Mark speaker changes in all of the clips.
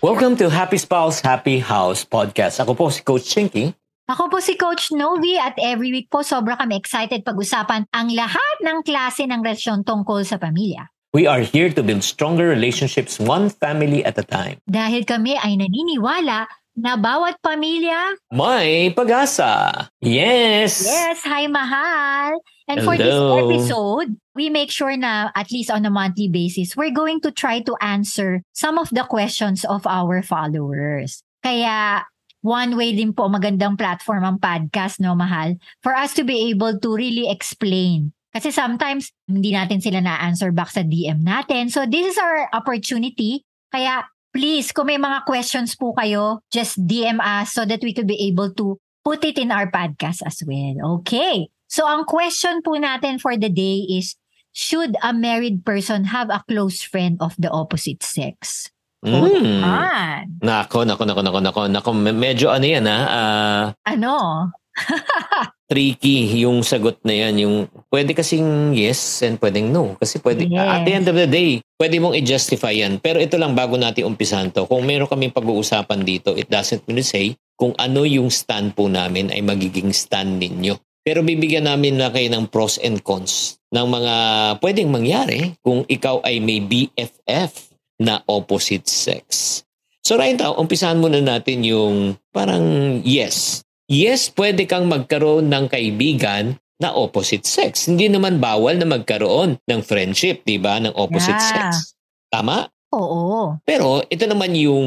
Speaker 1: Welcome to Happy Spouse, Happy House Podcast. Ako po si Coach Chinky.
Speaker 2: Ako po si Coach Novi at every week po sobra kami excited pag-usapan ang lahat ng klase ng relasyon tungkol sa pamilya.
Speaker 1: We are here to build stronger relationships one family at a time.
Speaker 2: Dahil kami ay naniniwala na bawat pamilya,
Speaker 1: May pag-asa. Yes!
Speaker 2: yes, hi mahal! And for this
Speaker 1: Hello.
Speaker 2: episode, we make sure na at least on a monthly basis, we're going to try to answer some of the questions of our followers. Kaya one way din po magandang platform ang podcast, no, mahal, for us to be able to really explain. Kasi sometimes, hindi natin sila na-answer back sa DM natin. So this is our opportunity. Kaya please, kung may mga questions po kayo, just DM us so that we could be able to put it in our podcast as well. Okay. So ang question po natin for the day is, should a married person have a close friend of the opposite sex?
Speaker 1: Mm.
Speaker 2: Ah,
Speaker 1: Nako, nako, nako, nako, nako, nako. me- Medyo ano yan ha, ah,
Speaker 2: ano?
Speaker 1: tricky yung sagot na yan. Yung pwede kasing yes and pwedeng no. Kasi pwede,
Speaker 2: Yes.
Speaker 1: at the end of the day, pwede mong i-justify yan. Pero ito lang bago natin umpisahan to. Kung meron kaming pag-uusapan dito, it doesn't mean to say kung ano yung stand po namin ay magiging stand ninyo. Pero bibigyan namin na kayo ng pros and cons ng mga pwedeng mangyari kung ikaw ay may BFF na opposite sex. So right now, umpisahan muna natin yung parang yes. Yes, pwede kang magkaroon ng kaibigan na opposite sex. Hindi naman bawal na magkaroon ng friendship, di ba, ng opposite
Speaker 2: Yeah.
Speaker 1: sex. Tama?
Speaker 2: Oo.
Speaker 1: Pero ito naman yung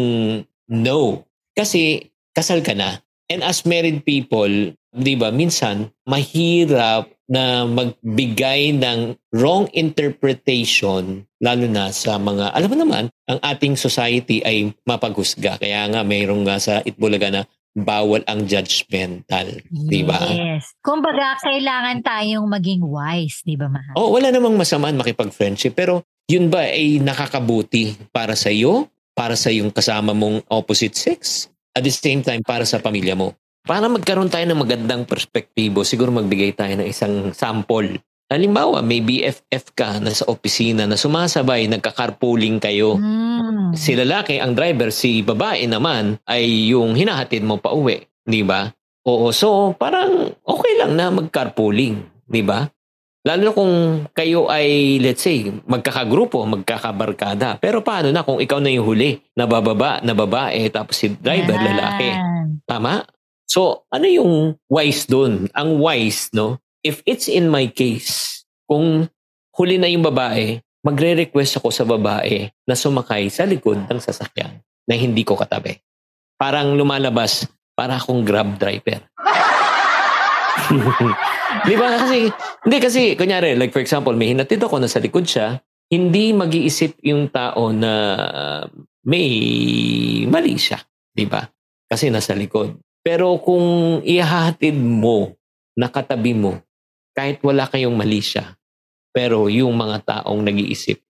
Speaker 1: no. Kasi kasal ka na. And as married people, di ba, minsan mahirap na magbigay ng wrong interpretation lalo na sa mga, alam mo naman, ang ating society ay mapaghusga. Kaya nga mayroong nga sa Itbulaga na bawal ang judgmental. Di ba?
Speaker 2: Yes. Kumbaga, kailangan tayong maging wise, di ba, mahal?
Speaker 1: Oh, wala namang masamaan makipag-friendship. Pero yun ba ay nakakabuti para sa iyo? Para sa yung kasama mong opposite sex? At the same time, para sa pamilya mo? Para magkaroon tayo ng magandang perspektibo, siguro magbigay tayo ng isang sample. Halimbawa, may BFF ka na sa opisina na sumasabay, nagka-carpooling kayo.
Speaker 2: Mm.
Speaker 1: Si lalaki, ang driver, si babae naman, ay yung hinahatid mo pa uwi. Di ba? Oo, so parang okay lang na mag-carpooling. Di ba? Lalo kung kayo ay, let's say, magkakagrupo, magkakabarkada. Pero paano na kung ikaw na yung huli, nabababa, na babae, tapos si driver,
Speaker 2: Yan.
Speaker 1: lalaki. Tama? So, ano yung wise doon? Ang wise, no? If it's in my case, kung huli na yung babae, magre-request ako sa babae na sumakay sa likod ng sasakyan na hindi ko katabi. Parang lumalabas, para akong grab driver. Di ba? Kasi, hindi kasi, kunyari, like for example, may hinatid ako na sa likod siya, hindi mag-iisip yung tao na may mali siya. Di ba? Kasi nasa likod. Pero kung ihahatid mo, nakatabi mo, kahit wala kayong mali siya, pero yung mga taong nag-iisip,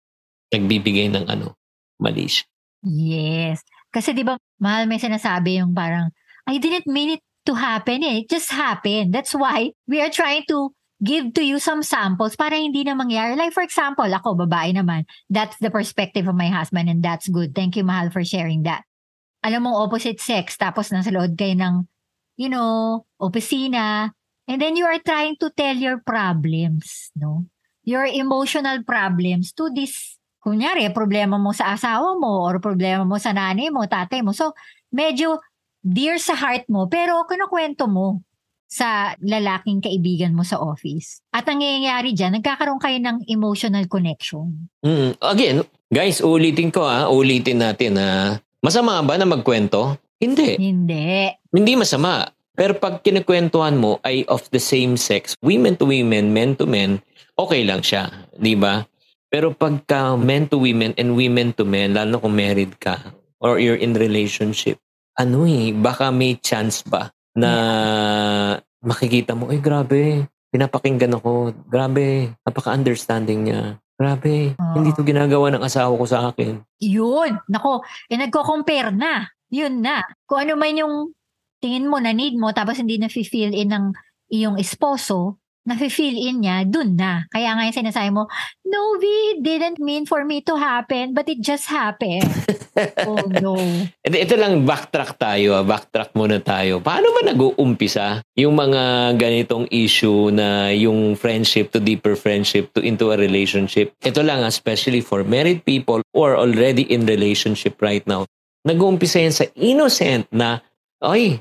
Speaker 1: nagbibigay ng ano, mali siya.
Speaker 2: Yes. Kasi di ba, mahal may sinasabi yung parang, I didn't mean it to happen eh. It just happened. That's why we are trying to give to you some samples para hindi na mangyari. Like for example, ako, babae naman. That's the perspective of my husband and that's good. Thank you, mahal, for sharing that. Alam mo, opposite sex, tapos nasa load kayo ng, you know, opisina, and then you are trying to tell your problems, no? Your emotional problems to this kunyari, problema mo sa asawa mo or problema mo sa nanay mo, tatay mo. So, medyo dear sa heart mo, pero kinukwento mo sa lalaking kaibigan mo sa office. At ang nangyayari dyan, nagkakaroon kayo ng emotional connection.
Speaker 1: Mm, again, guys, ulitin ko ha, ulitin natin ha. Masama ba na magkwento? Hindi.
Speaker 2: Hindi.
Speaker 1: Hindi masama. Pero pag kinukwentuhan mo ay of the same sex, women to women, men to men, okay lang siya. di ba? Pero pagka men to women and women to men, lalo kung married ka or you're in relationship, ano eh, baka may chance ba na makikita mo, ay grabe, pinapakinggan ako, grabe, napaka-understanding niya. Grabe,
Speaker 2: Oo.
Speaker 1: hindi to ginagawa ng asawa ko sa akin.
Speaker 2: Yun. Nako, eh, nagko-compare na. Yun na. Kung ano man yung tingin mo na need mo, tapos hindi na feel in ng iyong esposo, na feel in niya, dun na. Kaya nga yung sinasabi mo, no, we didn't mean for me to happen, but it just happened. oh no.
Speaker 1: Ito, ito lang, backtrack tayo. ah. Backtrack muna tayo. Paano ba nag-uumpisa yung mga ganitong issue na yung friendship to deeper friendship to into a relationship? Ito lang, ah, especially for married people or already in relationship right now. Nag-uumpisa yan sa innocent na, oy,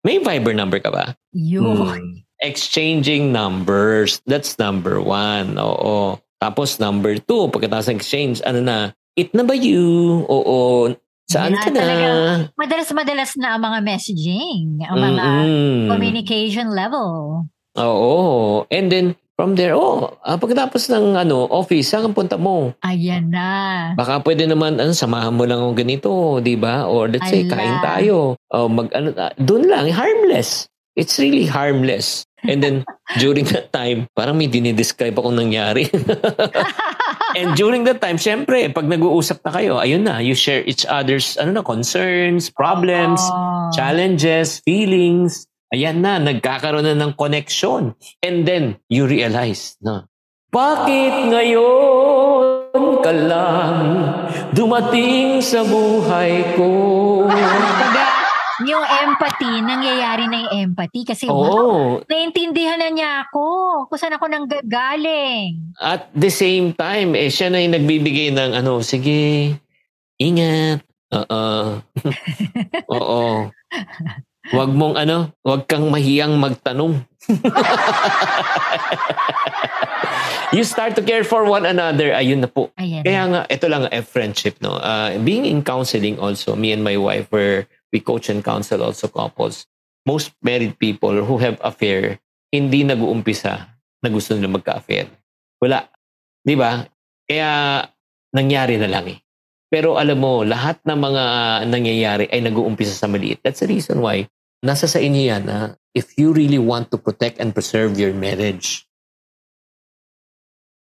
Speaker 1: may Viber number ka ba?
Speaker 2: Yun.
Speaker 1: Hmm. Exchanging numbers. That's number one. Oo. Tapos number two, pagkatapos ng exchange, ano na, it na ba you? Oo. Saan
Speaker 2: Yeah,
Speaker 1: ka na?
Speaker 2: talaga. Madalas-madalas na ang mga messaging, ang mga
Speaker 1: Mm-mm.
Speaker 2: communication level.
Speaker 1: Oo. And then, from there, oh, ah, pagkatapos ng ano, office, saan ang punta mo?
Speaker 2: Ayan na.
Speaker 1: Baka pwede naman, ano, samahan mo lang ako ganito, di ba? Or let's say,
Speaker 2: Ala.
Speaker 1: kain tayo. O mag, ano, ah, doon lang, harmless. It's really harmless. And then, during that time, parang may dinidescribe akong nangyari. And during that time, syempre, pag nag-uusap na kayo, ayun na, you share each other's ano na, concerns, problems,
Speaker 2: Oh.
Speaker 1: challenges, feelings. Ayan na, nagkakaroon na ng connection. And then, you realize na, bakit ngayon ka lang dumating sa buhay ko?
Speaker 2: Yung empathy, nangyayari na yung empathy. Kasi, wow,
Speaker 1: Oo.
Speaker 2: naintindihan na niya ako. Kung saan ako nang galing.
Speaker 1: At the same time, eh, siya na yung nagbibigay ng ano, sige, ingat. Oo. Oo. Huwag mong ano, huwag kang mahiyang magtanong. you start to care for one another. Ayun na po.
Speaker 2: Ayan.
Speaker 1: Kaya nga, ito lang a friendship, no? Uh, being in counseling also, me and my wife, where we coach and counsel also couples, most married people who have affair, hindi nag-uumpisa na gusto nila magka-affair. Wala. Di ba? Kaya, nangyari na lang eh. Pero alam mo, lahat ng mga nangyayari ay nag-uumpisa sa maliit. That's the reason why nasa sa inyo yan na if you really want to protect and preserve your marriage,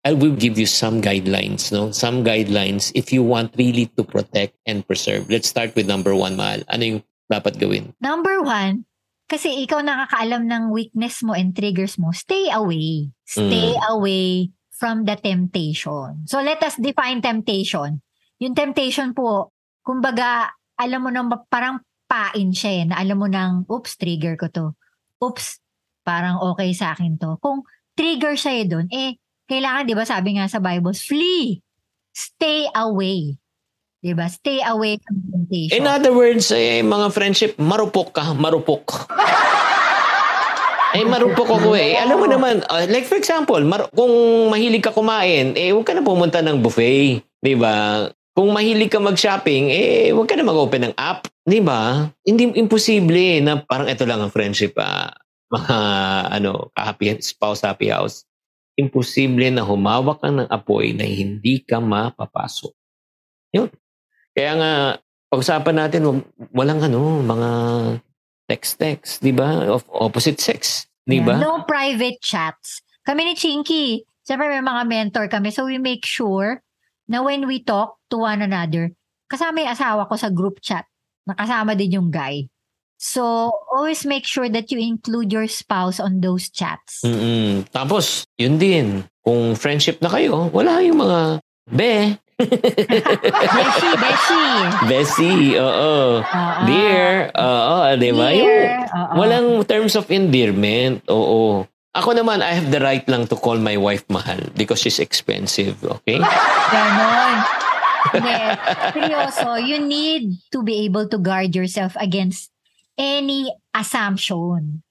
Speaker 1: I will give you some guidelines, no? Some guidelines if you want really to protect and preserve. Let's start with number one, Mahal. Ano yung dapat gawin?
Speaker 2: Number one, kasi ikaw nakakaalam ng weakness mo and triggers mo, stay away. Stay away from the temptation. So let us define temptation. Yung temptation po, kumbaga, alam mo nang parang pain siya eh, na alam mo nang, oops, trigger ko to. Oops, parang okay sa akin to. Kung trigger siya eh doon, eh, kailangan, di ba sabi nga sa Bible, flee. Stay away. Di ba? Stay away from temptation.
Speaker 1: In other words, eh, mga friendship, marupok ka, marupok. eh, marupok ako eh. Alam mo naman, uh, like for example, mar- kung mahilig ka kumain, eh, huwag ka na pumunta ng buffet. Di ba? Kung mahilig ka mag-shopping, eh, huwag ka na mag-open ng app. Di ba? Hindi imposible na parang ito lang ang friendship, ah, mga ano, happy spouse happy house. Imposible na humawak ka ng apoy na hindi ka mapapasok. Yun. Kaya nga, pag-usapan natin, walang ano, mga text-text, di ba? Of opposite sex, di ba?
Speaker 2: Yeah, No private chats. Kami ni Chinky, siyempre may mga mentor kami, so we make sure na when we talk to one another, kasama yung asawa ko sa group chat, nakasama din yung guy. So, always make sure that you include your spouse on those chats.
Speaker 1: Mm-mm. Tapos, yun din. Kung friendship na kayo, wala yung mga be,
Speaker 2: Beshi, Beshi.
Speaker 1: bessie, oo. Dear, oo, di ba? Yung, walang terms of endearment, oo. Ako naman, I have the right lang to call my wife mahal because she's expensive, okay?
Speaker 2: Ganon. Hindi. Seryoso, you need to be able to guard yourself against any assumption.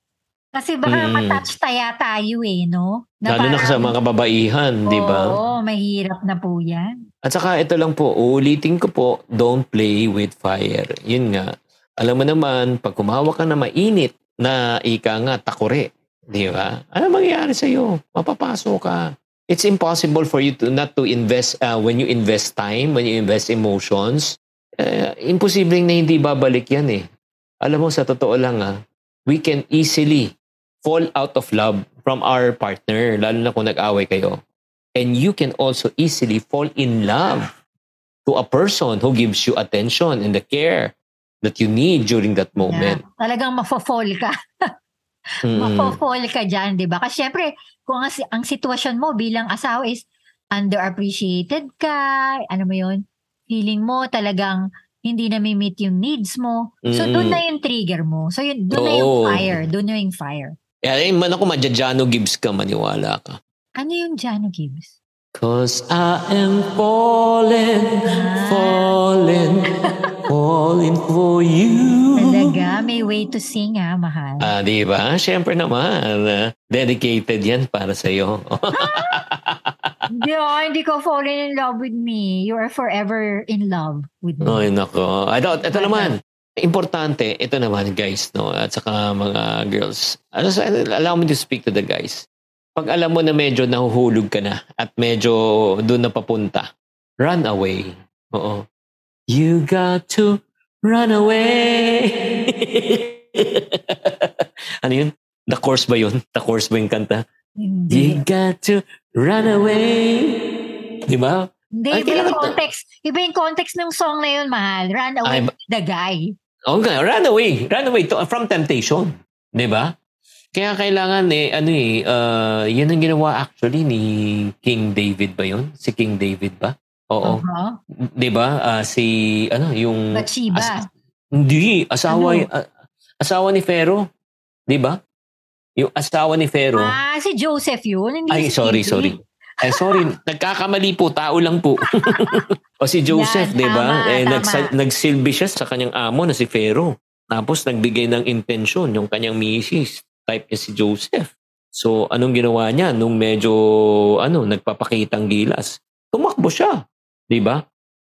Speaker 2: Kasi baka
Speaker 1: Mm.
Speaker 2: matouch taya tayo eh, no?
Speaker 1: Lalo na sa mga kababaihan, di ba?
Speaker 2: Oo, mahirap na po yan.
Speaker 1: At saka ito lang po, uulitin ko po, don't play with fire. Yun nga. Alam mo naman, pag kumawak ka na mainit na ika nga takore, di ba? Ano mangyayari sa'yo? Mapapasok ka. it's impossible for you to not to invest uh, when you invest time, when you invest emotions. Uh, imposibleng na hindi babalik yan eh. Alam mo, sa totoo lang ah, we can easily fall out of love from our partner, lalo na kung nag-away kayo. And you can also easily fall in love to a person who gives you attention and the care that you need during that moment.
Speaker 2: Yeah. Talagang mafo-fall ka. mm. Mafo-fall ka dyan, di ba? Kasi syempre, kung ang, ang sitwasyon mo bilang asawa is underappreciated ka, ano mo yun, feeling mo talagang hindi na meet yung needs mo. So, mm. doon na yung trigger mo. So, yun, doon na yung fire. Doon na yung fire.
Speaker 1: Yeah, eh, man ako madya-Jano Gibbs ka, maniwala ka.
Speaker 2: Ano yung Jano Gibbs?
Speaker 1: Cause I am falling, ah. falling, falling for you.
Speaker 2: Talaga, may way to sing ha, mahal.
Speaker 1: Ah, di ba? Siyempre naman, uh, dedicated yan para sa iyo.
Speaker 2: Hindi, ko falling in love with me. You are forever in love with me.
Speaker 1: Ay, nako. Ito, ito naman. Importante, ito naman guys, no? At saka mga girls. Ano, allow me to speak to the guys pag alam mo na medyo nahuhulog ka na at medyo doon na papunta, run away. Oo. You got to run away. ano yun? The course ba yun? The course ba yung kanta? Hindi. You got to run away. Di ba?
Speaker 2: Hindi, Ay, iba yung context. Iba yung context ng song na yun, mahal. Run away Ay, the guy.
Speaker 1: Okay, run away. Run away to, from temptation. Di ba? Kaya kailangan eh, ano eh, uh, yan ang ginawa actually ni King David ba yun? Si King David ba? Oo. Uh-huh. 'Di ba? Uh, si ano, yung
Speaker 2: Bathsheba. As,
Speaker 1: hindi, asawa ano? uh, asawa ni Pharaoh, 'di ba? Yung asawa ni Pharaoh.
Speaker 2: Ah, si Joseph yun. Hindi
Speaker 1: Ay,
Speaker 2: si
Speaker 1: sorry, David. sorry. Ay, sorry. Nagkakamali po. Tao lang po. o si Joseph, di ba? Eh, nagsa- nagsilbi siya sa kanyang amo na si Pharaoh. Tapos nagbigay ng intensyon yung kanyang misis type niya si Joseph. So, anong ginawa niya nung medyo, ano, nagpapakitang gilas? Tumakbo siya. Di ba?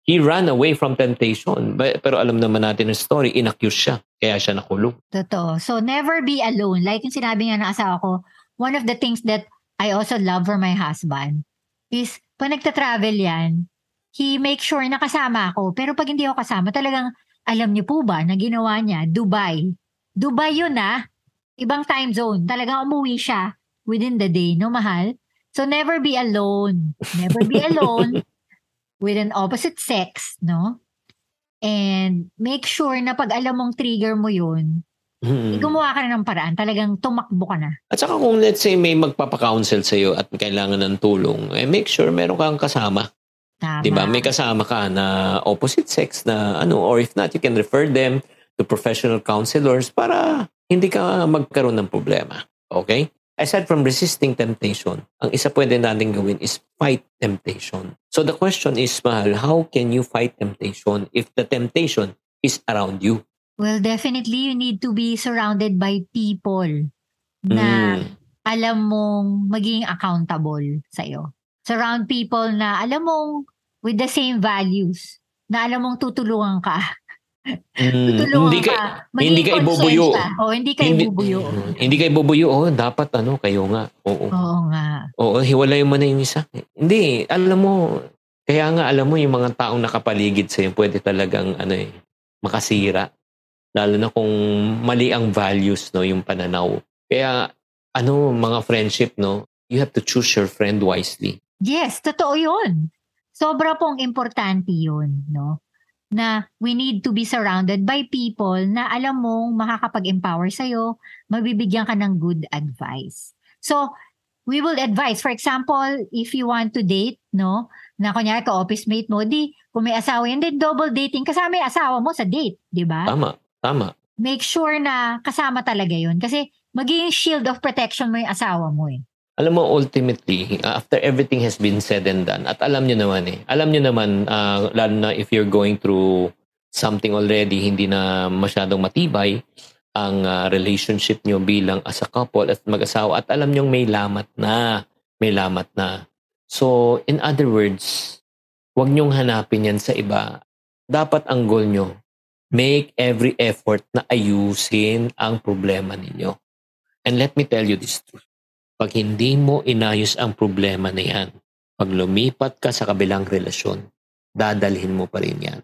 Speaker 1: He ran away from temptation. Pero alam naman natin ang story, inaccuse siya. Kaya siya nakulong.
Speaker 2: Totoo. So, never be alone. Like yung sinabi nga ng asawa ko, one of the things that I also love for my husband is, pag nagta-travel yan, he make sure na kasama ako. Pero pag hindi ako kasama, talagang, alam niyo po ba na ginawa niya, Dubai. Dubai yun ah ibang time zone. Talagang umuwi siya within the day, no mahal? So never be alone. Never be alone with an opposite sex, no? And make sure na pag alam mong trigger mo yun, Hmm. Gumawa ka na ng paraan. Talagang tumakbo ka na.
Speaker 1: At saka kung let's say may magpapakounsel sa'yo at kailangan ng tulong, eh make sure meron kang kasama. Tama. Diba? May kasama ka na opposite sex na ano, or if not, you can refer them to professional counselors para hindi ka magkaroon ng problema. Okay? Aside from resisting temptation, ang isa pwede natin gawin is fight temptation. So the question is, Mahal, how can you fight temptation if the temptation is around you?
Speaker 2: Well, definitely you need to be surrounded by people na mm. alam mong maging accountable sa'yo. Surround people na alam mong with the same values, na alam mong tutulungan ka
Speaker 1: Mm, hindi ka, ka hindi ka ibubuyo.
Speaker 2: O, hindi ka hindi, ibubuyo.
Speaker 1: Hindi ka ibubuyo. Oh, dapat ano, kayo nga. Oo.
Speaker 2: Oo nga.
Speaker 1: Oo, hiwalay mo na yung isa. Hindi, alam mo, kaya nga alam mo yung mga taong nakapaligid sa'yo, pwede talagang ano eh, makasira. Lalo na kung mali ang values, no, yung pananaw. Kaya, ano, mga friendship, no, you have to choose your friend wisely.
Speaker 2: Yes, totoo yun. Sobra pong importante yun, no? Na we need to be surrounded by people na alam mong makakapag-empower sa'yo, mabibigyan ka ng good advice. So, we will advise. For example, if you want to date, no, na kunyari ka-office mate mo, di, kung may asawa yan, then double dating, kasama yung asawa mo sa date, di ba?
Speaker 1: Tama, tama.
Speaker 2: Make sure na kasama talaga yun. Kasi magiging shield of protection mo yung asawa mo eh.
Speaker 1: Alam mo, ultimately, uh, after everything has been said and done, at alam nyo naman eh, alam nyo naman, uh, lalo na if you're going through something already, hindi na masyadong matibay, ang uh, relationship nyo bilang as a couple at mag-asawa, at alam nyo may lamat na, may lamat na. So, in other words, huwag nyong hanapin yan sa iba. Dapat ang goal nyo, make every effort na ayusin ang problema ninyo. And let me tell you this truth Pag hindi mo inayos ang problema na yan, pag lumipat ka sa kabilang relasyon, dadalhin mo pa rin yan.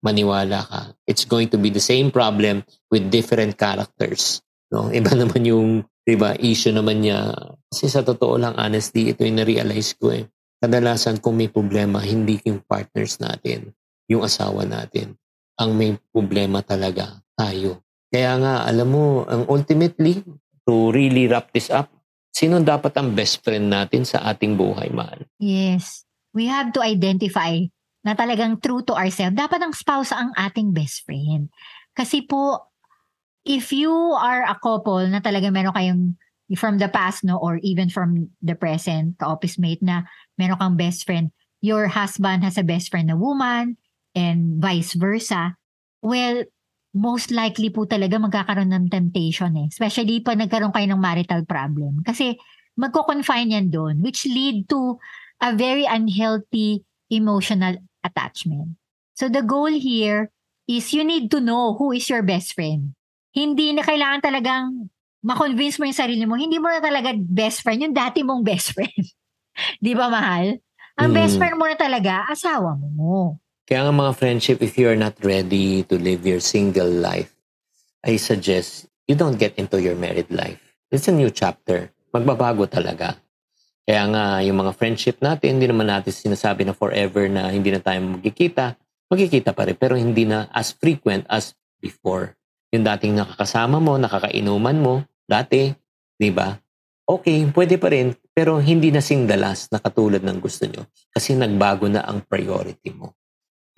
Speaker 1: Maniwala ka. It's going to be the same problem with different characters. No? Iba naman yung, di ba, issue naman niya. Kasi sa totoo lang, honestly, ito yung na-realize ko eh. Kadalasan kung may problema, hindi yung partners natin, yung asawa natin. Ang may problema talaga, tayo. Kaya nga, alam mo, ang ultimately, to really wrap this up, sino dapat ang best friend natin sa ating buhay, mahal?
Speaker 2: Yes. We have to identify na talagang true to ourselves. Dapat ang spouse ang ating best friend. Kasi po, if you are a couple na talaga meron kayong from the past no or even from the present ka-office mate na meron kang best friend your husband has a best friend na woman and vice versa well most likely po talaga magkakaroon ng temptation eh especially pag nagkaroon kayo ng marital problem kasi magko-confine yan doon which lead to a very unhealthy emotional attachment so the goal here is you need to know who is your best friend hindi na kailangan talagang ma-convince mo yung sarili mo, hindi mo na talaga best friend, yung dati mong best friend. Di ba, mahal? Ang mm. best friend mo na talaga, asawa mo.
Speaker 1: Kaya nga mga friendship, if you're not ready to live your single life, I suggest you don't get into your married life. It's a new chapter. Magbabago talaga. Kaya nga, yung mga friendship natin, hindi naman natin sinasabi na forever na hindi na tayo magkikita. Magkikita pa rin, pero hindi na as frequent as before yung dating nakakasama mo, nakakainuman mo, dati, di ba? Okay, pwede pa rin, pero hindi na singdalas na katulad ng gusto nyo kasi nagbago na ang priority mo.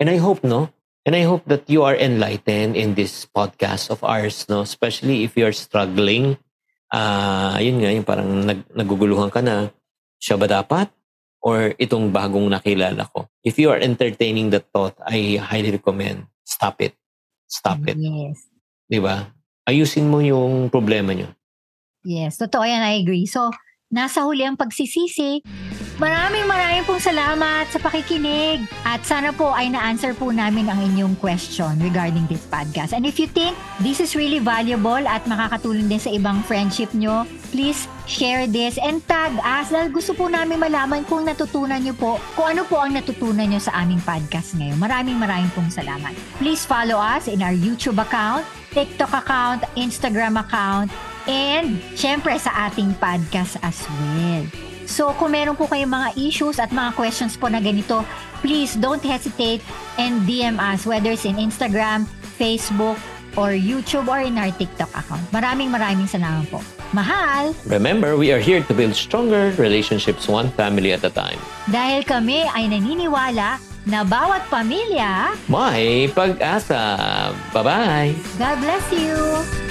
Speaker 1: And I hope, no? And I hope that you are enlightened in this podcast of ours, no? Especially if you're struggling. Uh, yun nga, yung parang nag, naguguluhan ka na, siya ba dapat? Or itong bagong nakilala ko? If you are entertaining the thought, I highly recommend, stop it. Stop it.
Speaker 2: Yes.
Speaker 1: 'Di ba? Ayusin mo yung problema nyo.
Speaker 2: Yes, totoo yan, I agree. So, nasa huli ang pagsisisi. Maraming maraming pong salamat sa pakikinig. At sana po ay na-answer po namin ang inyong question regarding this podcast. And if you think this is really valuable at makakatulong din sa ibang friendship nyo, please share this and tag us dahil gusto po namin malaman kung natutunan nyo po, kung ano po ang natutunan nyo sa aming podcast ngayon. Maraming maraming pong salamat. Please follow us in our YouTube account TikTok account, Instagram account, and syempre sa ating podcast as well. So kung meron po kayong mga issues at mga questions po na ganito, please don't hesitate and DM us whether it's in Instagram, Facebook, or YouTube or in our TikTok account. Maraming maraming salamat po. Mahal!
Speaker 1: Remember, we are here to build stronger relationships one family at a time.
Speaker 2: Dahil kami ay naniniwala na bawat pamilya
Speaker 1: may pag-asa. Bye-bye!
Speaker 2: God bless you!